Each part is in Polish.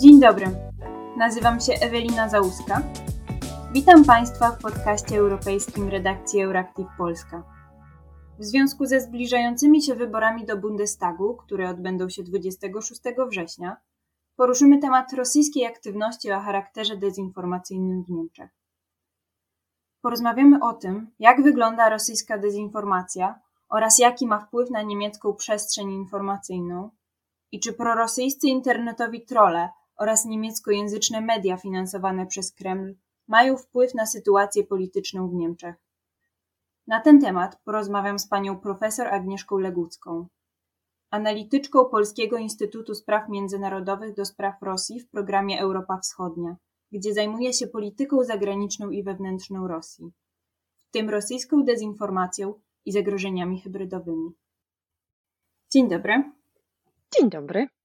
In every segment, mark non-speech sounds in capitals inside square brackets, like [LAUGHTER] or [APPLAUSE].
Dzień dobry. Nazywam się Ewelina Załuska. Witam Państwa w podcaście europejskim redakcji Euractiv Polska. W związku ze zbliżającymi się wyborami do Bundestagu, które odbędą się 26 września, poruszymy temat rosyjskiej aktywności o charakterze dezinformacyjnym w Niemczech. Porozmawiamy o tym, jak wygląda rosyjska dezinformacja oraz jaki ma wpływ na niemiecką przestrzeń informacyjną i czy prorosyjscy internetowi trolle oraz niemieckojęzyczne media finansowane przez Kreml mają wpływ na sytuację polityczną w Niemczech. Na ten temat porozmawiam z panią profesor Agnieszką Legucką, analityczką Polskiego Instytutu Spraw Międzynarodowych do spraw Rosji w programie Europa Wschodnia, gdzie zajmuje się polityką zagraniczną i wewnętrzną Rosji, w tym rosyjską dezinformacją i zagrożeniami hybrydowymi. Dzień dobry. Dzień dobry.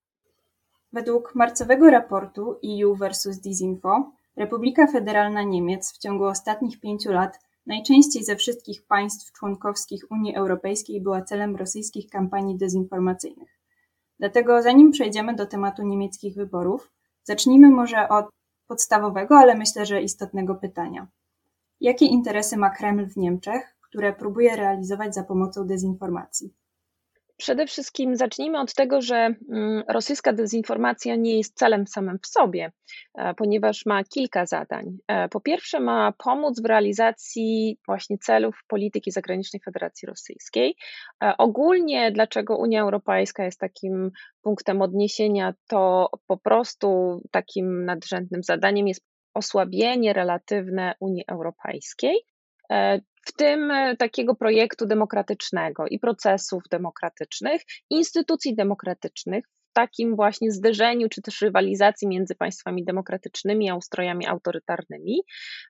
Według marcowego raportu EU vs Disinfo, Republika Federalna Niemiec w ciągu ostatnich pięciu lat najczęściej ze wszystkich państw członkowskich Unii Europejskiej była celem rosyjskich kampanii dezinformacyjnych. Dlatego zanim przejdziemy do tematu niemieckich wyborów, zacznijmy może od podstawowego, ale myślę, że istotnego pytania. Jakie interesy ma Kreml w Niemczech, które próbuje realizować za pomocą dezinformacji? Przede wszystkim zacznijmy od tego, że mm, rosyjska dezinformacja nie jest celem samym w sobie, e, ponieważ ma kilka zadań. E, po pierwsze, ma pomóc w realizacji właśnie celów polityki zagranicznej Federacji Rosyjskiej. E, ogólnie, dlaczego Unia Europejska jest takim punktem odniesienia, to po prostu takim nadrzędnym zadaniem jest osłabienie relatywne Unii Europejskiej w tym e, takiego projektu demokratycznego i procesów demokratycznych, instytucji demokratycznych, takim właśnie zderzeniu czy też rywalizacji między państwami demokratycznymi a ustrojami autorytarnymi.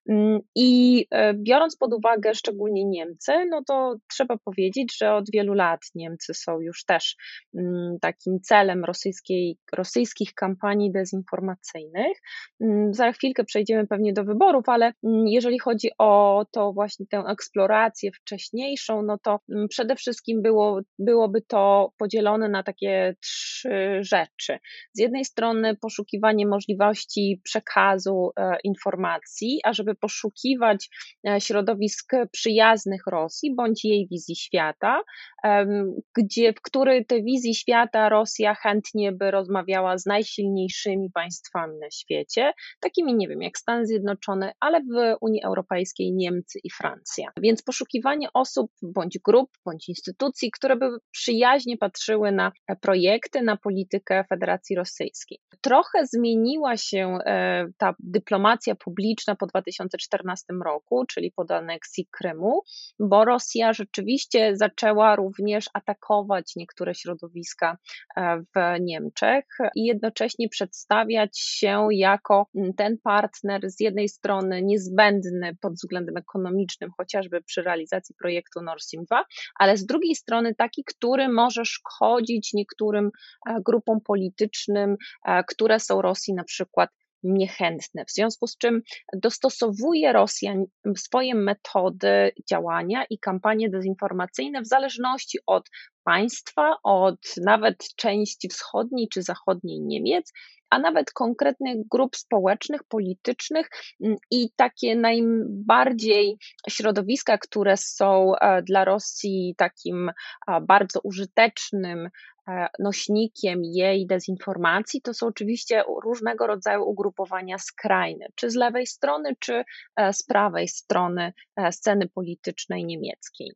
Mm, I e, biorąc pod uwagę szczególnie Niemcy, no to trzeba powiedzieć, że od wielu lat Niemcy są już też mm, takim celem rosyjskiej, rosyjskich kampanii dezinformacyjnych. Mm, za chwilkę przejdziemy pewnie do wyborów, ale jeżeli chodzi o to właśnie tę eksplorację wcześniejszą, no to przede wszystkim było, byłoby to podzielone na takie trzy rzeczy. Z jednej strony poszukiwanie możliwości przekazu e, informacji, a żeby poszukiwać e, środowisk przyjaznych Rosji bądź jej wizji świata, gdzie, w której tej wizji świata Rosja chętnie by rozmawiała z najsilniejszymi państwami na świecie, takimi nie wiem jak Stany Zjednoczone, ale w Unii Europejskiej Niemcy i Francja. Więc poszukiwanie osób bądź grup, bądź instytucji, które by przyjaźnie patrzyły na projekty, na politykę, Federacji Rosyjskiej. Trochę zmieniła się e, ta dyplomacja publiczna po 2014 roku, czyli po aneksji Krymu, bo Rosja rzeczywiście zaczęła również atakować niektóre środowiska e, w Niemczech i jednocześnie przedstawiać się jako ten partner z jednej strony niezbędny pod względem ekonomicznym, chociażby przy realizacji projektu Nord Stream 2, ale z drugiej strony taki, który może szkodzić niektórym e, grupom politycznym, e, które są Rosji na przykład niechętne. W związku z czym dostosowuje Rosja swoje metody działania i kampanie dezinformacyjne w zależności od państwa, od nawet części wschodniej czy zachodniej Niemiec, a nawet konkretnych grup społecznych, politycznych mm, i takie najbardziej środowiska, które są e, dla Rosji takim bardzo użytecznym E, nośnikiem jej dezinformacji, to są oczywiście różnego rodzaju ugrupowania skrajne, czy z lewej strony, czy e, z prawej strony e, sceny politycznej niemieckiej.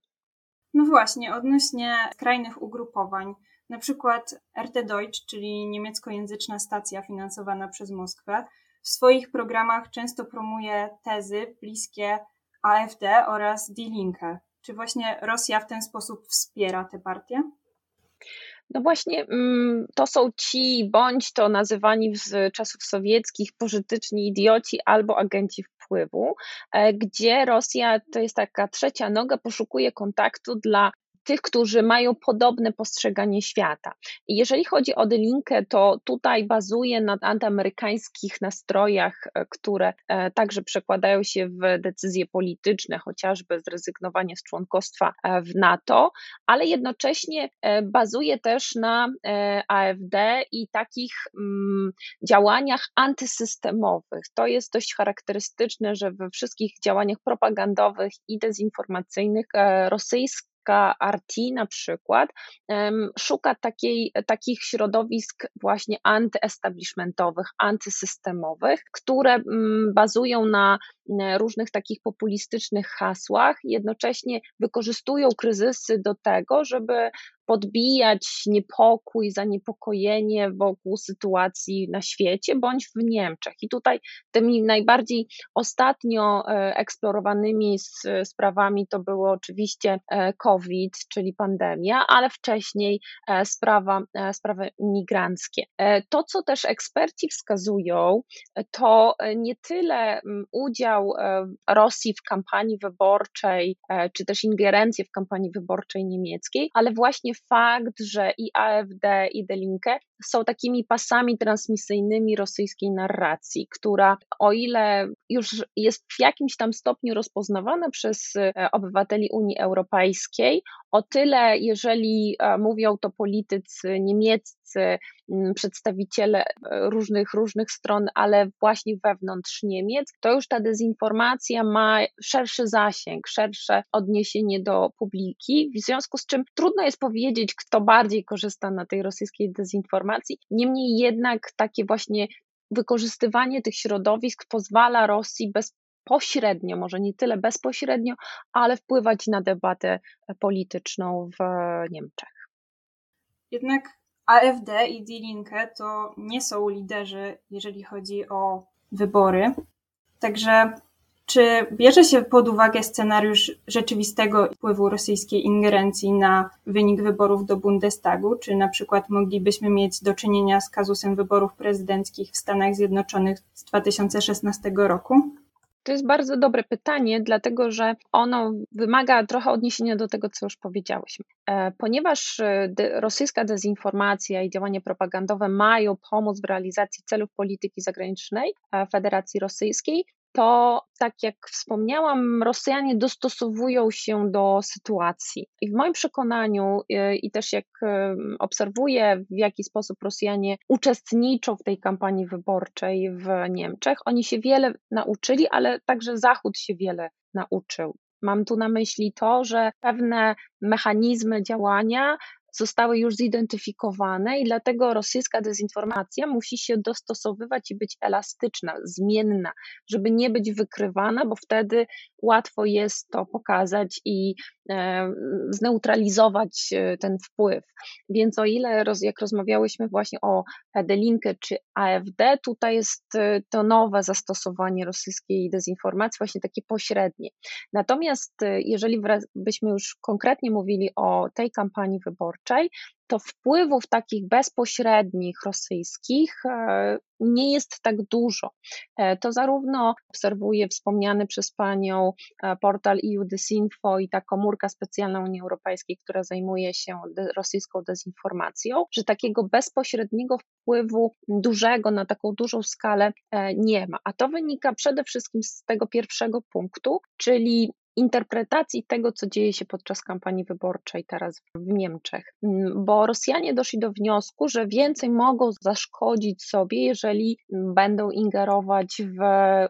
No właśnie, odnośnie skrajnych ugrupowań, na przykład RT Deutsch, czyli niemieckojęzyczna stacja finansowana przez Moskwę, w swoich programach często promuje tezy bliskie AfD oraz Die Linke. Czy właśnie Rosja w ten sposób wspiera te partie? No właśnie, mm, to są ci, bądź to nazywani z czasów sowieckich pożytyczni idioci albo agenci wpływu, e, gdzie Rosja to jest taka trzecia noga, poszukuje kontaktu dla tych, którzy mają podobne postrzeganie świata. Jeżeli chodzi o Delinkę, to tutaj bazuje na antyamerykańskich nastrojach, które także przekładają się w decyzje polityczne, chociażby zrezygnowanie z członkostwa w NATO, ale jednocześnie bazuje też na AfD i takich mm, działaniach antysystemowych. To jest dość charakterystyczne, że we wszystkich działaniach propagandowych i dezinformacyjnych e, rosyjska RT na przykład szuka takiej, takich środowisk właśnie antyestablishmentowych, antysystemowych, które mm, bazują na różnych takich populistycznych hasłach, jednocześnie wykorzystują kryzysy do tego, żeby podbijać niepokój, zaniepokojenie wokół sytuacji na świecie bądź w Niemczech. I tutaj tymi najbardziej ostatnio e, eksplorowanymi sprawami to było oczywiście e, COVID, czyli pandemia, ale wcześniej e, sprawa, sprawy migranckie. To, co też eksperci wskazują, to nie tyle udział Rosji w kampanii wyborczej, czy też ingerencję w kampanii wyborczej niemieckiej, ale właśnie fakt, że i AfD, i Delinke są takimi pasami transmisyjnymi rosyjskiej narracji, która o ile już jest w jakimś tam stopniu rozpoznawana przez e, obywateli Unii Europejskiej, o tyle jeżeli e, mówią to politycy niemieccy, przedstawiciele e, różnych, różnych stron, ale właśnie wewnątrz Niemiec, to już ta dezinformacja ma szerszy zasięg, szersze odniesienie do publiki, w związku z czym trudno jest powiedzieć, kto bardziej korzysta na tej rosyjskiej dezinformacji. Niemniej jednak takie właśnie wykorzystywanie tych środowisk pozwala Rosji bezpośrednio, może nie tyle bezpośrednio, ale wpływać na debatę polityczną w Niemczech. Jednak AfD i Die Linke to nie są liderzy, jeżeli chodzi o wybory. Także czy bierze się pod uwagę scenariusz rzeczywistego wpływu rosyjskiej ingerencji na wynik wyborów do Bundestagu? Czy na przykład moglibyśmy mieć do czynienia z kazusem wyborów prezydenckich w Stanach Zjednoczonych z 2016 roku? To jest bardzo dobre pytanie, dlatego że ono wymaga trochę odniesienia do tego, co już powiedziałyśmy. E, ponieważ e, rosyjska dezinformacja i działania propagandowe mają pomóc w realizacji celów polityki zagranicznej e, Federacji Rosyjskiej, to tak jak wspomniałam, Rosjanie dostosowują się do sytuacji. I w moim przekonaniu, y, i też jak obserwuję, w jaki sposób Rosjanie uczestniczą w tej kampanii wyborczej w Niemczech, oni się wiele nauczyli, ale także Zachód się wiele nauczył. Mam tu na myśli to, że pewne mechanizmy działania zostały już zidentyfikowane i dlatego rosyjska dezinformacja musi się dostosowywać i być elastyczna, zmienna, żeby nie być wykrywana, bo wtedy łatwo jest to pokazać i zneutralizować e, ten wpływ. Więc o ile, jak rozmawiałyśmy właśnie o Delinkę czy AfD, tutaj jest e, to nowe zastosowanie rosyjskiej dezinformacji, właśnie takie pośrednie. Natomiast jeżeli byśmy już konkretnie mówili o tej kampanii wyborczej, to wpływów takich bezpośrednich rosyjskich e, nie jest tak dużo. E, to zarówno obserwuje wspomniany przez Panią e, portal EU Disinfo i ta komórka specjalna Unii Europejskiej, która zajmuje się rosyjską dezinformacją, że takiego bezpośredniego wpływu dużego na taką dużą skalę nie ma. A to wynika przede wszystkim z tego pierwszego punktu, czyli interpretacji tego, co dzieje się podczas kampanii wyborczej teraz w Niemczech, mm, bo Rosjanie doszli do wniosku, że więcej mogą zaszkodzić sobie, jeżeli będą ingerować w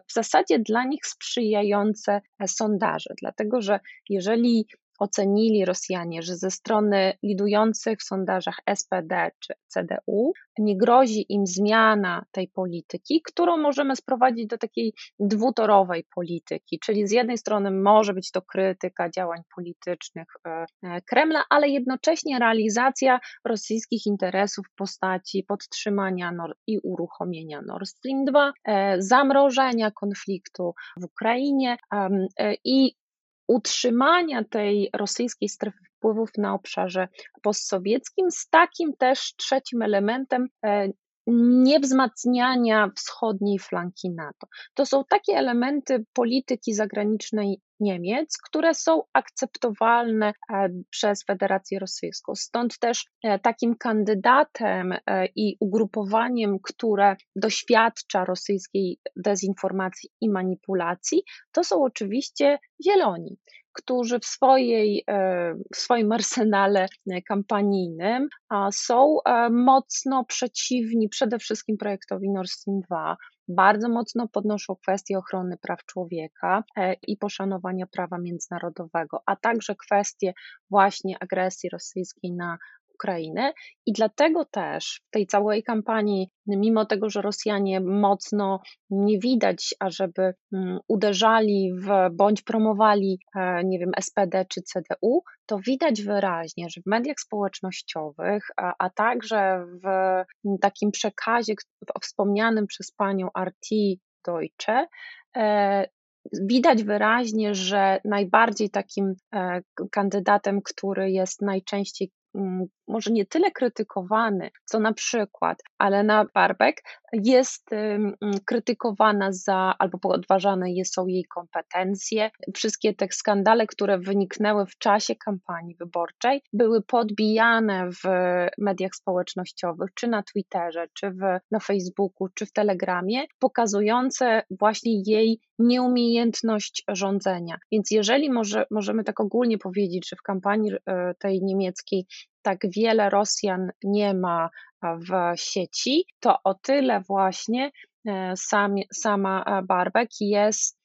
w zasadzie dla nich sprzyjające sondaże, dlatego że jeżeli ocenili Rosjanie, że ze strony lidujących w sondażach SPD czy CDU nie grozi im zmiana tej polityki, którą możemy sprowadzić do takiej dwutorowej polityki, czyli z jednej strony może być to krytyka działań politycznych e, e, Kremla, ale jednocześnie realizacja rosyjskich interesów w postaci podtrzymania i uruchomienia Nord Stream 2, e, zamrożenia konfliktu w Ukrainie i utrzymania tej rosyjskiej strefy wpływów na obszarze postsowieckim, z takim też trzecim elementem e, niewzmacniania wschodniej flanki NATO. To są takie elementy polityki zagranicznej Niemiec, które są akceptowalne e, przez Federację Rosyjską. Stąd też e, takim kandydatem i ugrupowaniem, które doświadcza rosyjskiej dezinformacji i manipulacji, to są oczywiście zieloni którzy w, swojej, e, w swoim arsenale kampanijnym są e, mocno przeciwni przede wszystkim projektowi Nord Stream 2, bardzo mocno podnoszą kwestie ochrony praw człowieka e, i poszanowania prawa międzynarodowego, a także kwestie właśnie agresji rosyjskiej na I dlatego też w tej całej kampanii, mimo tego, że Rosjanie mocno nie widać, ażeby mm, uderzali w bądź promowali, e, nie wiem, SPD czy CDU, to widać wyraźnie, że w mediach społecznościowych, a, a także w takim przekazie wspomnianym przez panią RT Deutsche, e, widać wyraźnie, że najbardziej takim e, kandydatem, który jest najczęściej Mm, może nie tyle krytykowany, co na przykład Alena Barbek jest krytykowana za, albo podważane są jej kompetencje. Wszystkie te skandale, które wyniknęły w czasie kampanii wyborczej, były podbijane w mediach społecznościowych, czy na Twitterze, czy w, na Facebooku, czy w Telegramie, pokazujące właśnie jej nieumiejętność rządzenia. Więc jeżeli może, możemy tak ogólnie powiedzieć, że w kampanii e, tej niemieckiej tak wiele Rosjan nie ma w sieci, to o tyle właśnie e, sam, sama e, Barbek jest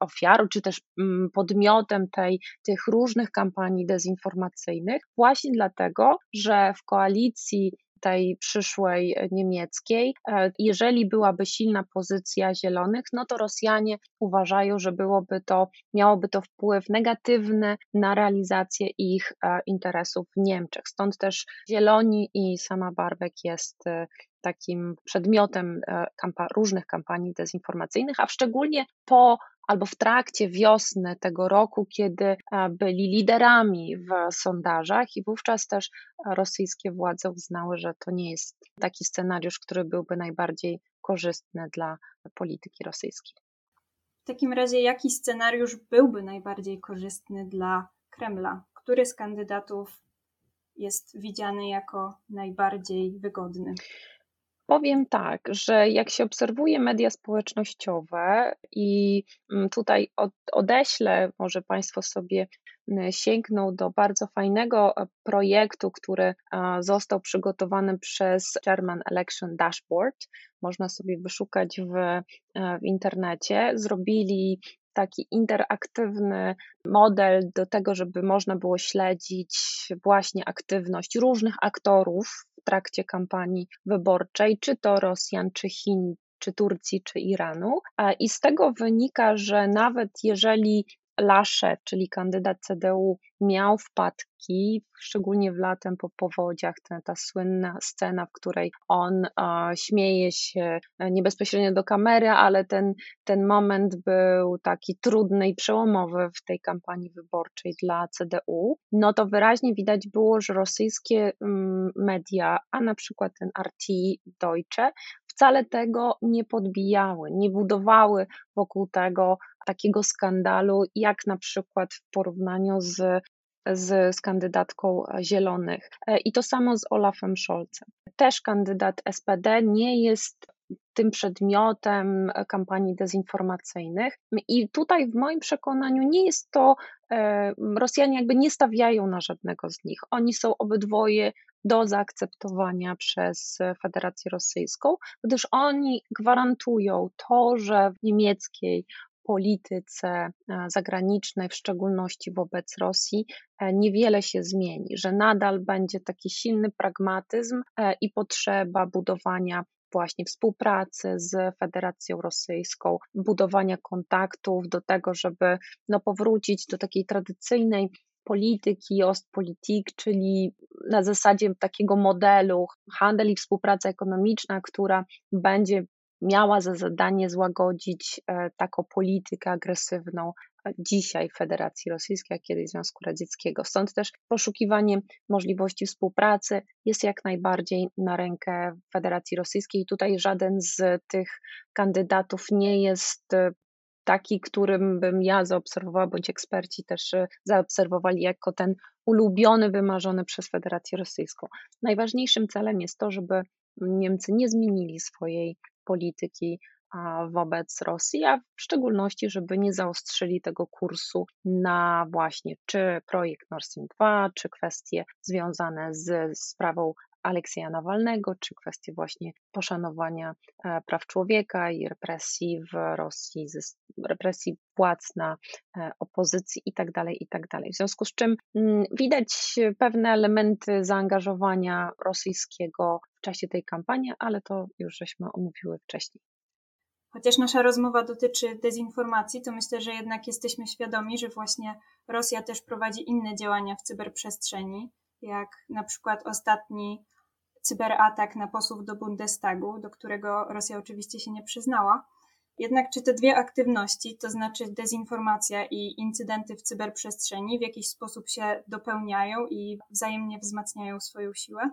ofiarą, czy też mm, podmiotem tej, tych różnych kampanii dezinformacyjnych, właśnie dlatego, że w koalicji tej przyszłej niemieckiej, e, jeżeli byłaby silna pozycja zielonych, no to Rosjanie uważają, że byłoby to, miałoby to wpływ negatywny na realizację ich e, interesów w Niemczech. Stąd też zieloni i sama Barbek jest e, takim przedmiotem kampa różnych kampanii dezinformacyjnych, a szczególnie po albo w trakcie wiosny tego roku, kiedy e, byli liderami w sondażach, i wówczas też rosyjskie władze uznały, że to nie jest taki scenariusz, który byłby najbardziej korzystny dla polityki rosyjskiej. W takim razie, jaki scenariusz byłby najbardziej korzystny dla Kremla? Który z kandydatów jest widziany jako najbardziej wygodny? Powiem tak, że jak się obserwuje media społecznościowe i mm, tutaj odeślę, może Państwo sobie sięgną do bardzo fajnego e, projektu, który został przygotowany przez German Election Dashboard. Można sobie wyszukać w, e, w internecie. Zrobili taki interaktywny model do tego, żeby można było śledzić właśnie aktywność różnych aktorów trakcie kampanii wyborczej, czy to Rosjan, czy Chin, czy Turcji, czy Iranu. I z tego wynika, że nawet jeżeli Lasze, czyli kandydat CDU, miał wpadki, szczególnie w latem po powodziach, ta, ta słynna scena, w której on śmieje się e, nie bezpośrednio do kamery, ale ten, ten moment był taki trudny i przełomowy w tej kampanii wyborczej dla CDU, no to wyraźnie widać było, że rosyjskie mm, media, a na przykład ten RT Deutsche, wcale tego nie podbijały, nie budowały wokół tego takiego skandalu, jak na przykład w porównaniu z, z, z kandydatką Zielonych. E, I to samo z Olafem Scholzem. Też kandydat SPD nie jest tym przedmiotem kampanii dezinformacyjnych. I tutaj, w moim przekonaniu, nie jest to, e, Rosjanie jakby nie stawiają na żadnego z nich. Oni są obydwoje do zaakceptowania przez Federację Rosyjską, gdyż oni gwarantują to, że w niemieckiej polityce e, zagranicznej, w szczególności wobec Rosji, e, niewiele się zmieni, że nadal będzie taki silny pragmatyzm e, i potrzeba budowania właśnie współpracy z Federacją Rosyjską, budowania kontaktów do tego, żeby no, powrócić do takiej tradycyjnej polityki, Ostpolitik, czyli na zasadzie takiego modelu handel i współpraca ekonomiczna, która będzie miała za zadanie złagodzić e, taką politykę agresywną e, dzisiaj Federacji Rosyjskiej, a kiedyś Związku Radzieckiego. Stąd też poszukiwanie możliwości współpracy jest jak najbardziej na rękę Federacji Rosyjskiej. I tutaj żaden z tych kandydatów nie jest e, taki, którym bym ja zaobserwowała, bądź eksperci też zaobserwowali jako ten ulubiony, wymarzony przez Federację Rosyjską. Najważniejszym celem jest to, żeby Niemcy nie zmienili swojej polityki wobec Rosji, a w szczególności, żeby nie zaostrzyli tego kursu na właśnie czy projekt Nord Stream 2, czy kwestie związane z sprawą Aleksieja Nawalnego, czy kwestie właśnie poszanowania e, praw człowieka i represji w Rosji, represji płac na e, opozycji itd., tak itd. Tak w związku z czym mm, widać pewne elementy zaangażowania rosyjskiego w czasie tej kampanii, ale to już żeśmy omówiły wcześniej. Chociaż nasza rozmowa dotyczy dezinformacji, to myślę, że jednak jesteśmy świadomi, że właśnie Rosja też prowadzi inne działania w cyberprzestrzeni, jak na przykład ostatni cyberatak na posłów do Bundestagu, do którego Rosja oczywiście się nie przyznała. Jednak czy te dwie aktywności, to znaczy dezinformacja i incydenty w cyberprzestrzeni, w jakiś sposób się dopełniają i wzajemnie wzmacniają swoją siłę?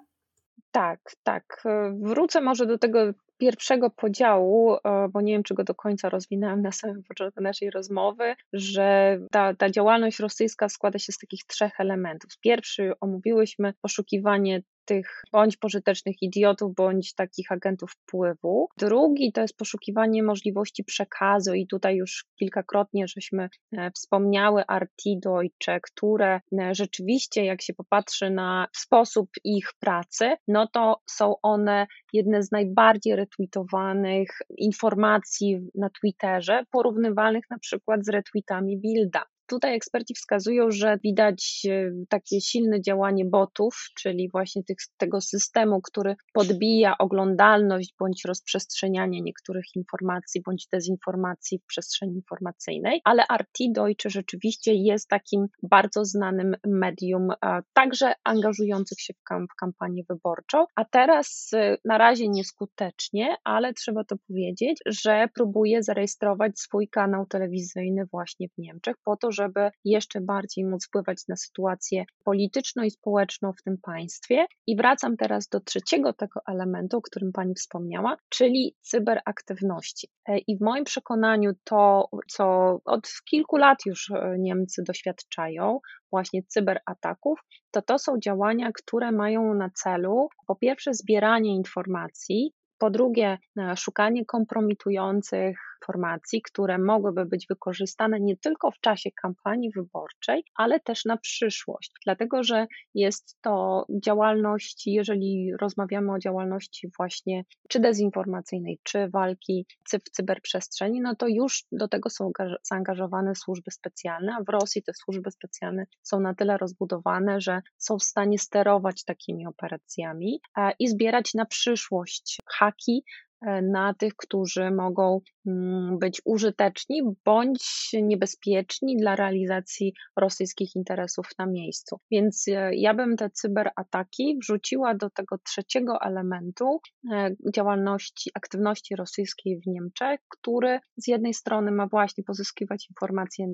Tak, tak. Wrócę może do tego pierwszego podziału, e, bo nie wiem, czy go do końca rozwinęłam na samym [LAUGHS] początku naszej rozmowy, że ta, ta działalność rosyjska składa się z takich trzech elementów. Pierwszy omówiłyśmy poszukiwanie tych bądź pożytecznych idiotów, bądź takich agentów wpływu. Drugi to jest poszukiwanie możliwości przekazu i tutaj już kilkakrotnie żeśmy e, wspomniały Arti Deutsche, które e, rzeczywiście jak się popatrzy na sposób ich pracy, no to są one jedne z najbardziej retweetowanych informacji na Twitterze, porównywalnych na przykład z retweetami Bilda. Tutaj eksperci wskazują, że widać e, takie silne działanie botów, czyli właśnie tych, tego systemu, który podbija oglądalność bądź rozprzestrzenianie niektórych informacji bądź dezinformacji w przestrzeni informacyjnej, ale RT Deutsche rzeczywiście jest takim bardzo znanym medium, także angażujących się w, kamp w kampanię wyborczą, a teraz e, na razie nieskutecznie, ale trzeba to powiedzieć, że próbuje zarejestrować swój kanał telewizyjny właśnie w Niemczech po to, żeby jeszcze bardziej móc wpływać na sytuację polityczną i społeczną w tym państwie. I wracam teraz do trzeciego tego elementu, o którym Pani wspomniała, czyli cyberaktywności. E, I w moim przekonaniu to, co od kilku lat już e, Niemcy doświadczają, właśnie cyberataków, to to są działania, które mają na celu po pierwsze zbieranie informacji, po drugie e, szukanie kompromitujących informacji, które mogłyby być wykorzystane nie tylko w czasie kampanii wyborczej, ale też na przyszłość, dlatego że jest to działalność, jeżeli rozmawiamy o działalności właśnie czy dezinformacyjnej, czy walki w cyberprzestrzeni, no to już do tego są zaangażowane służby specjalne, a w Rosji te służby specjalne są na tyle rozbudowane, że są w stanie sterować takimi operacjami i zbierać na przyszłość haki, E, na tych, którzy mogą mm, być użyteczni bądź niebezpieczni dla realizacji rosyjskich interesów na miejscu. Więc e, ja bym te cyberataki wrzuciła do tego trzeciego elementu e, działalności, aktywności rosyjskiej w Niemczech, który z jednej strony ma właśnie pozyskiwać informacje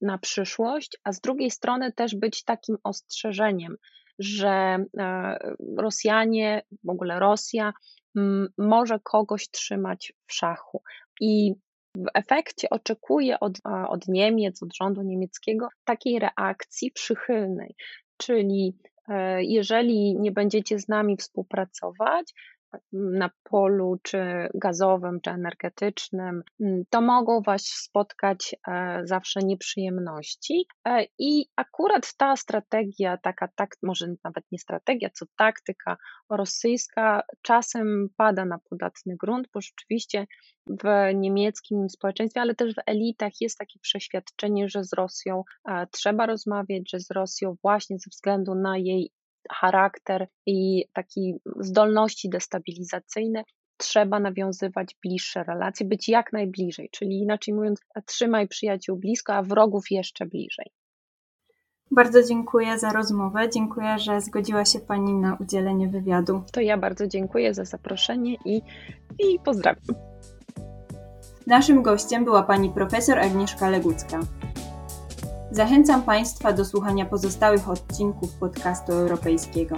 na przyszłość, a z drugiej strony też być takim ostrzeżeniem, że Rosjanie, w ogóle Rosja, może kogoś trzymać w szachu. I w efekcie oczekuje od, od Niemiec, od rządu niemieckiego takiej reakcji przychylnej. Czyli e, jeżeli nie będziecie z nami współpracować, na polu czy gazowym, czy energetycznym, mm, to mogą Was spotkać e, zawsze nieprzyjemności. E, I akurat ta strategia, taka, tak, może nawet nie strategia, co taktyka rosyjska, czasem pada na podatny grunt, bo rzeczywiście w niemieckim społeczeństwie, ale też w elitach jest takie przeświadczenie, że z Rosją e, trzeba rozmawiać, że z Rosją właśnie ze względu na jej charakter i taki zdolności destabilizacyjne, trzeba nawiązywać bliższe relacje, być jak najbliżej, czyli inaczej mówiąc, trzymaj przyjaciół blisko, a wrogów jeszcze bliżej. Bardzo dziękuję za rozmowę. Dziękuję, że zgodziła się Pani na udzielenie wywiadu. To ja bardzo dziękuję za zaproszenie i, i pozdrawiam. Naszym gościem była pani profesor Agnieszka Legucka. Zachęcam Państwa do słuchania pozostałych odcinków podcastu europejskiego.